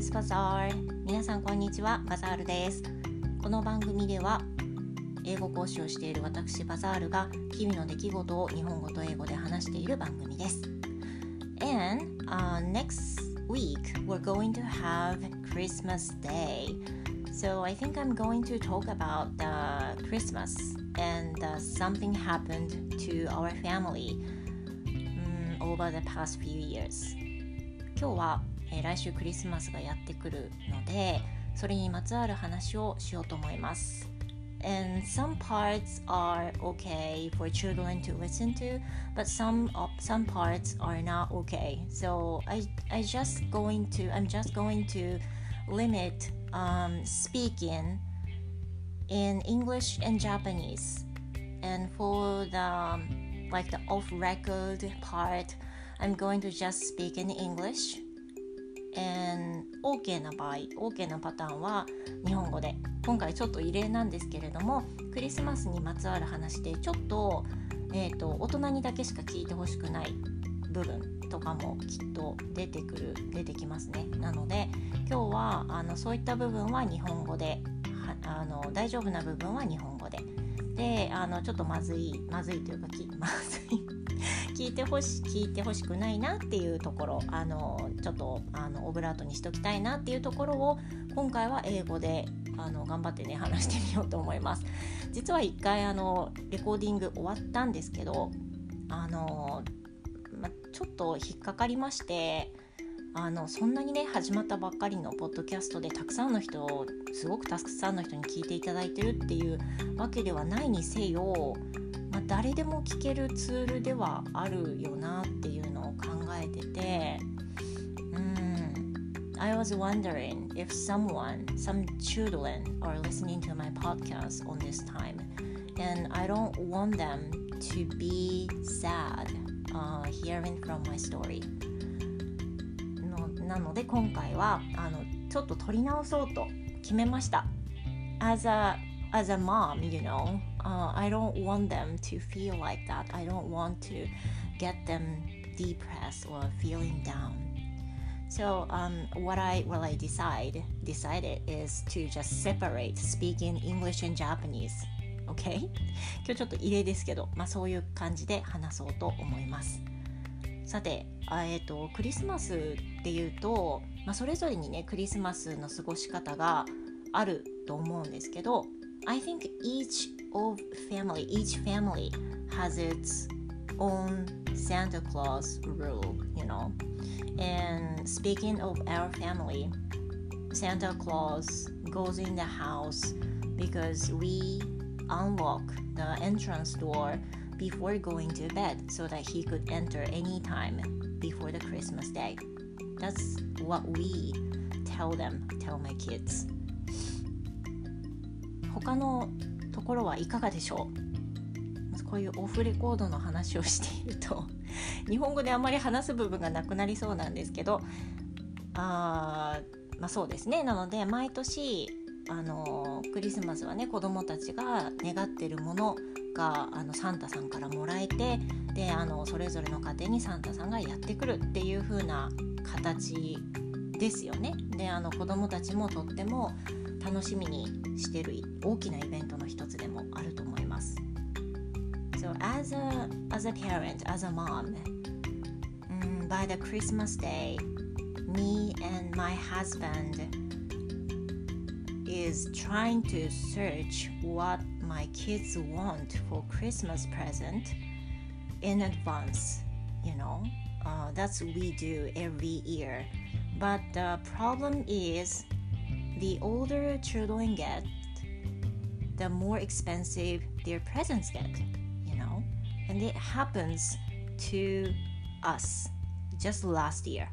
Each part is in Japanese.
is Bazaar 皆さんこんにちはバザールですこの番組では英語講師をしている私バザールが日々の出来事を日本語と英語で話している番組です And、uh, next week we're going to have Christmas Day So I think I'm going to talk about the Christmas and uh, something happened to our family um, over the past few years 今日は、えー、来週クリスマスがやってくるのでそれにまつわる話をしようと思います and some parts are okay for children to listen to but some some parts are not okay so i i just going to i'm just going to limit um, speaking in english and japanese and for the like the off record part i'm going to just speak in english and OK な場合 OK なパターンは日本語で。今回ちょっと異例なんですけれどもクリスマスにまつわる話でちょっと,、えーと、大人にだけしか聞いてほしくない部分とかもきっと出てくる出てきますね。なので今日はあのそういった部分は日本語であの大丈夫な部分は日本語で。であのちょっとまずいまずいというか まずい聞いてほし聞いてほしくないなっていうところあのちょっとあのオブラートにしときたいなっていうところを今回は英語であの頑張ってね話してみようと思います。実は一回あのレコーディング終わったんですけどあの、ま、ちょっと引っかかりましてあのそんなにね始まったばっかりのポッドキャストでたくさんの人すごくたくさんの人に聞いていただいてるっていうわけではないにせよ、誰でも聞けるツールではあるよなっていうのを考えててうん I was wondering if someone, some children are listening to my podcast on this time and I don't want them to be sad、uh, hearing from my story のなので今回はあのちょっと撮り直そうと決めました As a as a mom, you know, uh, I don't want them to feel like that. I don't want to get them depressed or feeling down. So um, what I what I decide decided is to just separate speaking English and Japanese. Okay? 今日ちょっと異例ですけど、まあ、そういう感じで話そうと思います。さて、えーと、クリスマスっていうと、まあ、それぞれにねクリスマスの過ごし方があると思うんですけど I think each of family, each family has its own Santa Claus rule, you know. And speaking of our family, Santa Claus goes in the house because we unlock the entrance door before going to bed so that he could enter anytime before the Christmas day. That's what we tell them, tell my kids. 他のところはいかがでしょう？こういうオフレコードの話をしていると 日本語であまり話す部分がなくなりそうなんですけどあまあそうですね。なので毎年あのクリスマスはね子どもたちが願ってるものがあのサンタさんからもらえてであのそれぞれの家庭にサンタさんがやってくるっていう風な形ですよね。であの子どもたちもとっても楽しみにしてる大きなイベントの一つでもあると思います。So as a as a parent, as a mom, um, by the Christmas day, me and my husband is trying to search what my kids want for Christmas present in advance. You know, uh, that's what we do every year. But the problem is the older children get, the more expensive their presents get, you know? And it happens to us just last year.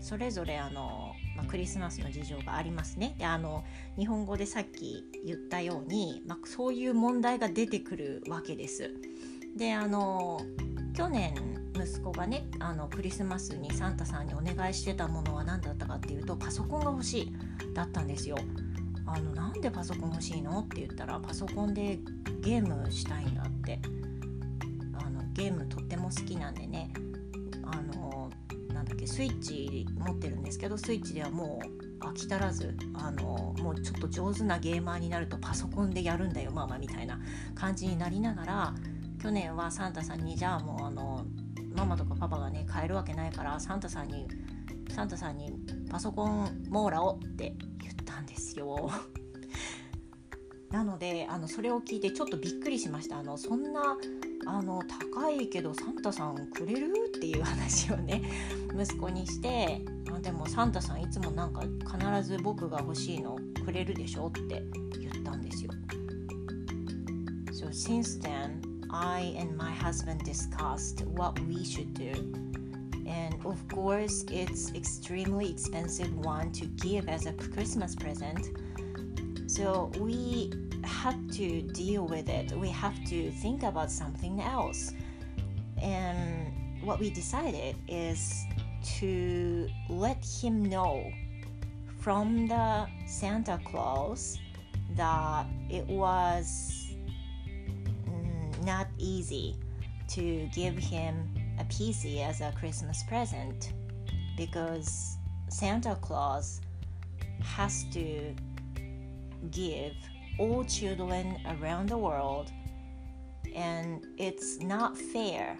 それぞれあの、まあ、クリスマスの事情がありますね。であの日本語でさっき言ったように、まあ、そういう問題が出てくるわけです。であの去年息子がねあのクリスマスにサンタさんにお願いしてたものは何だったかっていうとパソコンが欲しいだったんですよ。あのなんでパソコン欲しいのって言ったらパソコンでゲームしたいんだってあのゲームとっても好きなんでねあのなんだっけスイッチ持ってるんですけどスイッチではもう飽き足らずあのもうちょっと上手なゲーマーになるとパソコンでやるんだよママみたいな感じになりながら去年はサンタさんにじゃあもうあのママとかパパがね買えるわけないからサンタさんにサンタさんにパソコン網羅をって言ったんですよ。なのであのそれを聞いてちょっとびっくりしましたあのそんなあの高いけどサンタさんくれる？っていう話をね 息子にしてあでもサンタさんいつもなんか必ず僕が欲しいのくれるでしょ？って言ったんですよ。So since then, I and my husband discussed what we should do. And of course, it's extremely expensive one to give as a Christmas present. So we had to deal with it. We have to think about something else. And what we decided is to let him know from the Santa Claus that it was not easy to give him a PC as a Christmas present because Santa Claus has to give all children around the world, and it's not fair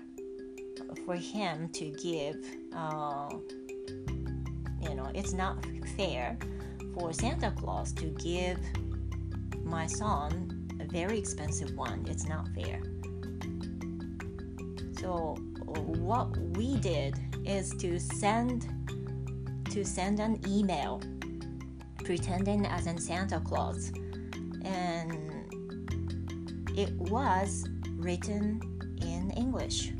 for him to give. Uh, you know, it's not fair for Santa Claus to give my son a very expensive one. It's not fair. So what we did is to send to send an email pretending as in Santa Claus and it was written in English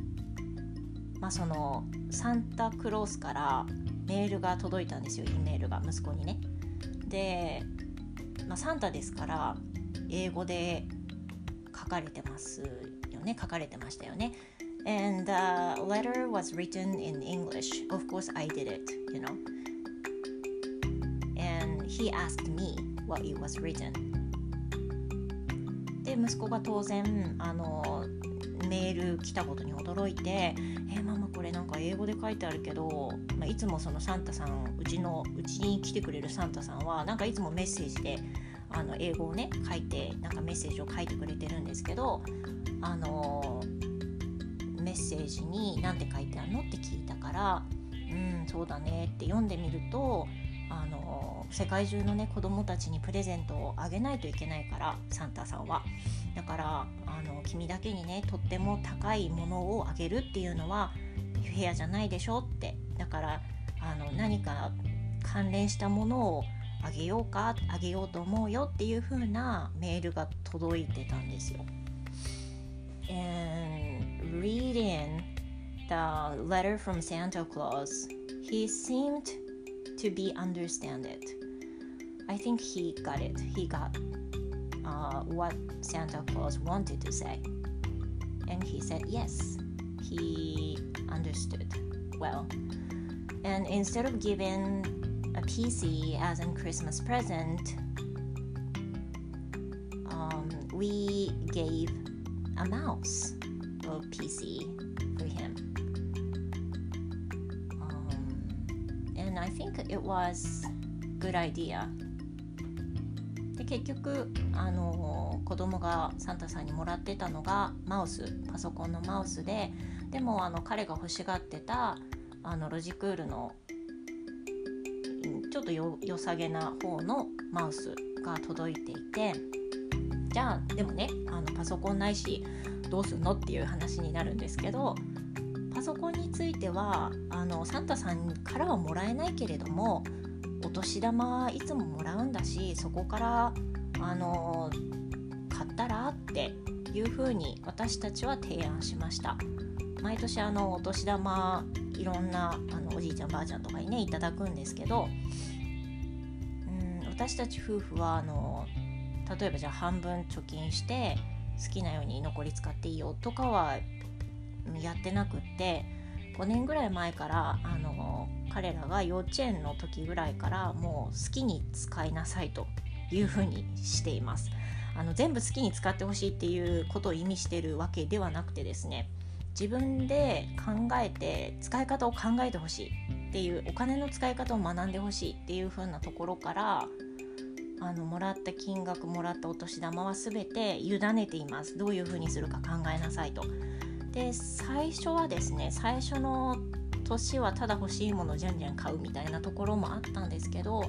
まあそのサンタクロースからメールが届いたんですよ E メールが息子にねで、まあ、サンタですから英語で書かれてますよね書かれてましたよね and the letter was written in English. Of course I did it you know. And he asked me what it was written. で息子が当然あのメール来たことに驚いて「えー、ママこれなんか英語で書いてあるけど、まあ、いつもそのサンタさんうちのうちに来てくれるサンタさんはなんかいつもメッセージであの英語をね書いてなんかメッセージを書いてくれてるんですけどあのメッセージに何て書いてあるのって聞いたから「うんそうだね」って読んでみるとあの世界中のね子供たちにプレゼントをあげないといけないからサンタさんはだからあの君だけにねとっても高いものをあげるっていうのはフェアじゃないでしょってだからあの何か関連したものをあげようかあげようと思うよっていう風なメールが届いてたんですよ。And reading the letter from Santa Claus, he seemed to be understand it. I think he got it. He got uh, what Santa Claus wanted to say, and he said yes. He understood well. And instead of giving a PC as a Christmas present, um, we gave a mouse of PC for him. and I think it was good idea で結局あの子供がサンタさんにもらってたのがマウスパソコンのマウスででもあの彼が欲しがってたあのロジクールのちょっとよ良さげな方のマウスが届いていてじゃあでもねあのパソコンないしどうすんのっていう話になるんですけどパソコンについてはあのサンタさんからはもらえないけれどもお年玉いつももらうんだしそこからあの買ったらっていうふうに私たちは提案しました。毎年あのお年玉いろんなあのおじいちゃんばあちゃんとかにねいただくんですけどうん私たち夫婦はあの例えばじゃあ半分貯金して好きなように残り使っていいよとかはやってなくって5年ぐらい前からあの彼らが幼稚園の時ぐらいからもう好きに使いなさいというふうにしています。あの全部好きに使ってほしいっていうことを意味してるわけではなくてですね自分で考えて使い方を考えてほしいっていうお金の使い方を学んでほしいっていう風なところからあのもらった金額もらったお年玉は全て委ねていますどういう風にするか考えなさいと。で最初はですね最初の年はただ欲しいものじゃんじゃん買うみたいなところもあったんですけど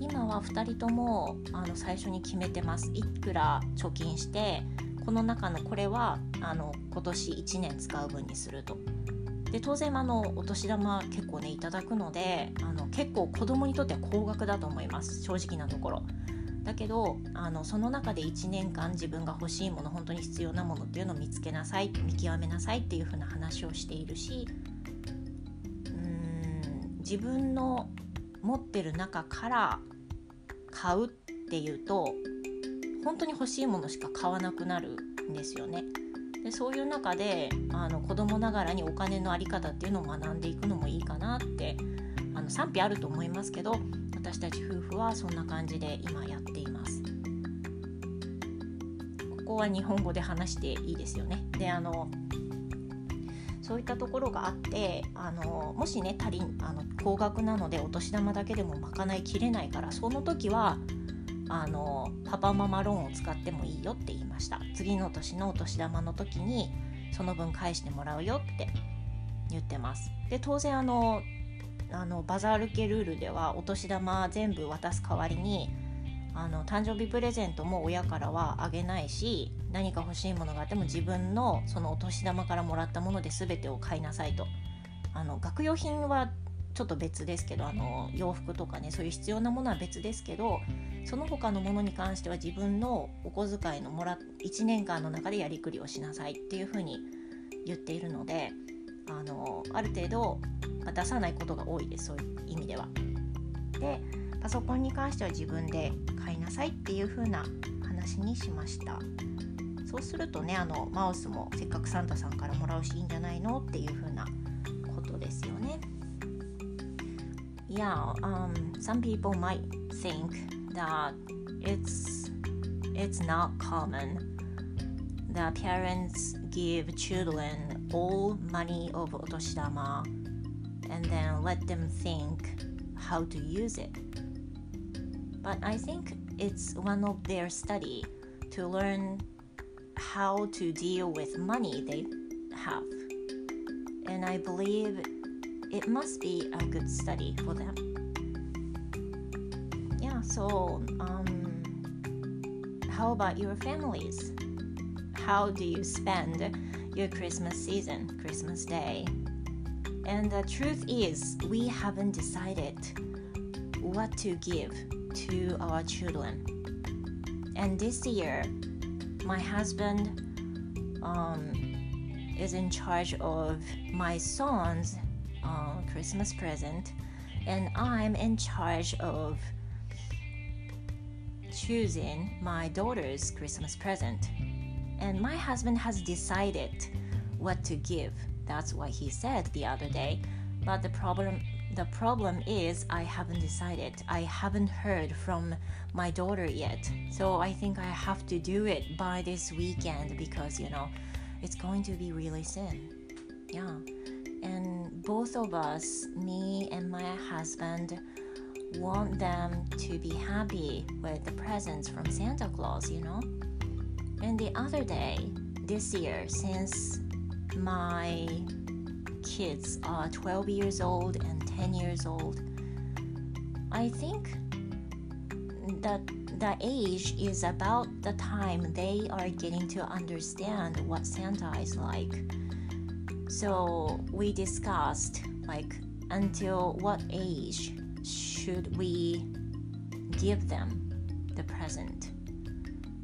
今は2人ともあの最初に決めてますいくら貯金してこの中のこれはあの今年1年使う分にすると。で当然あのお年玉結構ねいただくのであの結構子供にとっては高額だと思います正直なところ。だけどあのその中で1年間自分が欲しいもの本当に必要なものっていうのを見つけなさい見極めなさいっていう風な話をしているしうーん自分の持ってる中から買うっていうと本当に欲しいものしか買わなくなるんですよね。でそういう中であの子供ながらにお金の在り方っていうのを学んでいくのもいいかなってあの賛否あると思いますけど私たち夫婦はそんな感じで今やっています。ここは日本語で話していいですよね。であのそういったところがあってあのもしね足りあの高額なのでお年玉だけでも賄いきれないからその時はあのパパママローンを使ってもいいよって言いました。次の年のお年玉の時にその分返してもらうよって言ってます。で当然あのあのバザール系ルールではお年玉全部渡す代わりにあの誕生日プレゼントも親からはあげないし何か欲しいものがあっても自分のそのお年玉からもらったもので全てを買いなさいと。あの学用品はちょっと別ですけどあの洋服とかねそういう必要なものは別ですけどその他のものに関しては自分のお小遣いのもら1年間の中でやりくりをしなさいっていうふうに言っているのであのある程度出さないことが多いですそういう意味では。でパソコンに関しては自分で買いなさいっていう風な話にしましたそうするとねあのマウスもせっかくサンタさんからもらうしいいんじゃないのっていう風なことですよね Yeah, um, some people might think that it's it's not common that parents give children all money of otoshidama and then let them think how to use it. But I think it's one of their study to learn how to deal with money they have. And I believe it must be a good study for them. So um, how about your families? How do you spend your Christmas season, Christmas Day? And the truth is, we haven't decided what to give to our children. And this year, my husband um, is in charge of my son's uh, Christmas present, and I'm in charge of choosing my daughter's Christmas present. And my husband has decided what to give that's what he said the other day. But the problem the problem is I haven't decided. I haven't heard from my daughter yet. So I think I have to do it by this weekend because you know it's going to be really soon. Yeah. And both of us, me and my husband, want them to be happy with the presents from Santa Claus, you know? And the other day, this year, since my kids are 12 years old and 10 years old, I think that the age is about the time they are getting to understand what Santa is like. So we discussed like until what age should we give them the present,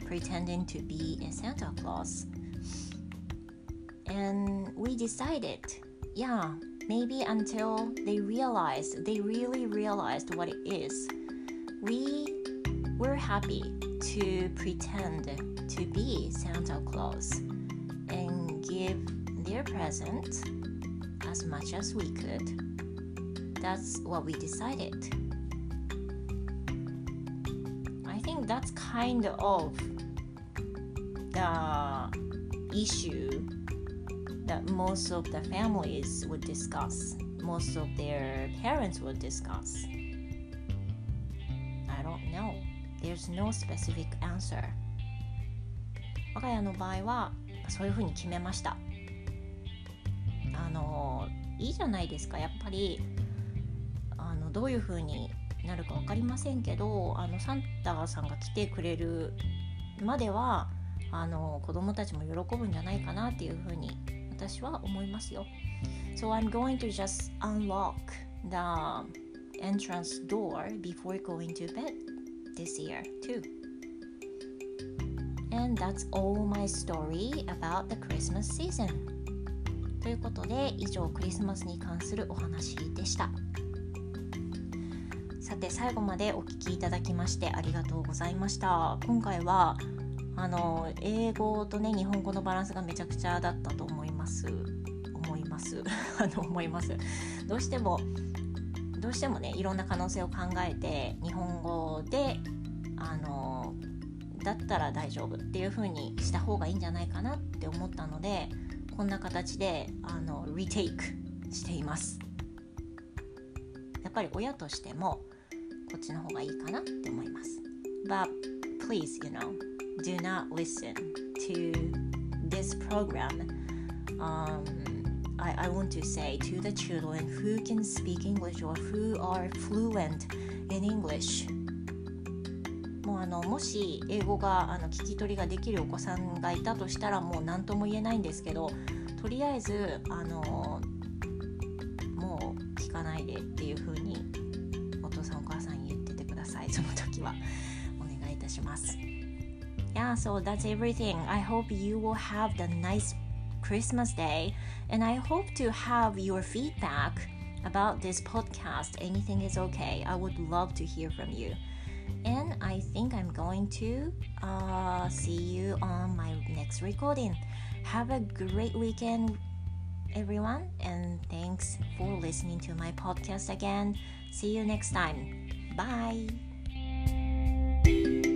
pretending to be a Santa Claus. And we decided yeah maybe until they realized they really realized what it is. We were happy to pretend to be santa claus and give their present as much as we could that's what we decided i think that's kind of the issue that most of the families would discuss, most of their parents would discuss. I don't know. There's no specific answer. 我が家の場合はそういうふうに決めました。あのいいじゃないですかやっぱりあ のどういうふうになるか分かりませんけどあのサンタさんが来てくれるまではあの子供たちも喜ぶんじゃないかなっていうふうに私は思いますよ。So I'm going to just unlock the entrance door before going to bed this year too. And that's all my story about the Christmas season. ということで以上クリスマスに関するお話でした。さて最後までお聞きいただきましてありがとうございました。今回はあの英語とね日本語のバランスがめちゃくちゃだったと思います。思います。あの思います。どうしてもどうしてもねいろんな可能性を考えて日本語であのだったら大丈夫っていう風にした方がいいんじゃないかなって思ったのでこんな形であのリテイクしています。やっぱり親としてもこっちの方がいいかなって思います But please you know do not listen to this program. Um, I, I want to say to the children who can speak English or who are fluent in English もうあのもし英語があの聞き取りができるお子さんがいたとしたらもう何とも言えないんですけどとりあえずあのもう聞かないでっていう風にいその時はお願いいたします。yeah, so that's everything. I hope you will have the nice Christmas day, and I hope to have your feedback about this podcast. Anything is okay. I would love to hear from you. And I think I'm going to uh, see you on my next recording. Have a great weekend, everyone, and thanks for listening to my podcast again. See you next time. Bye.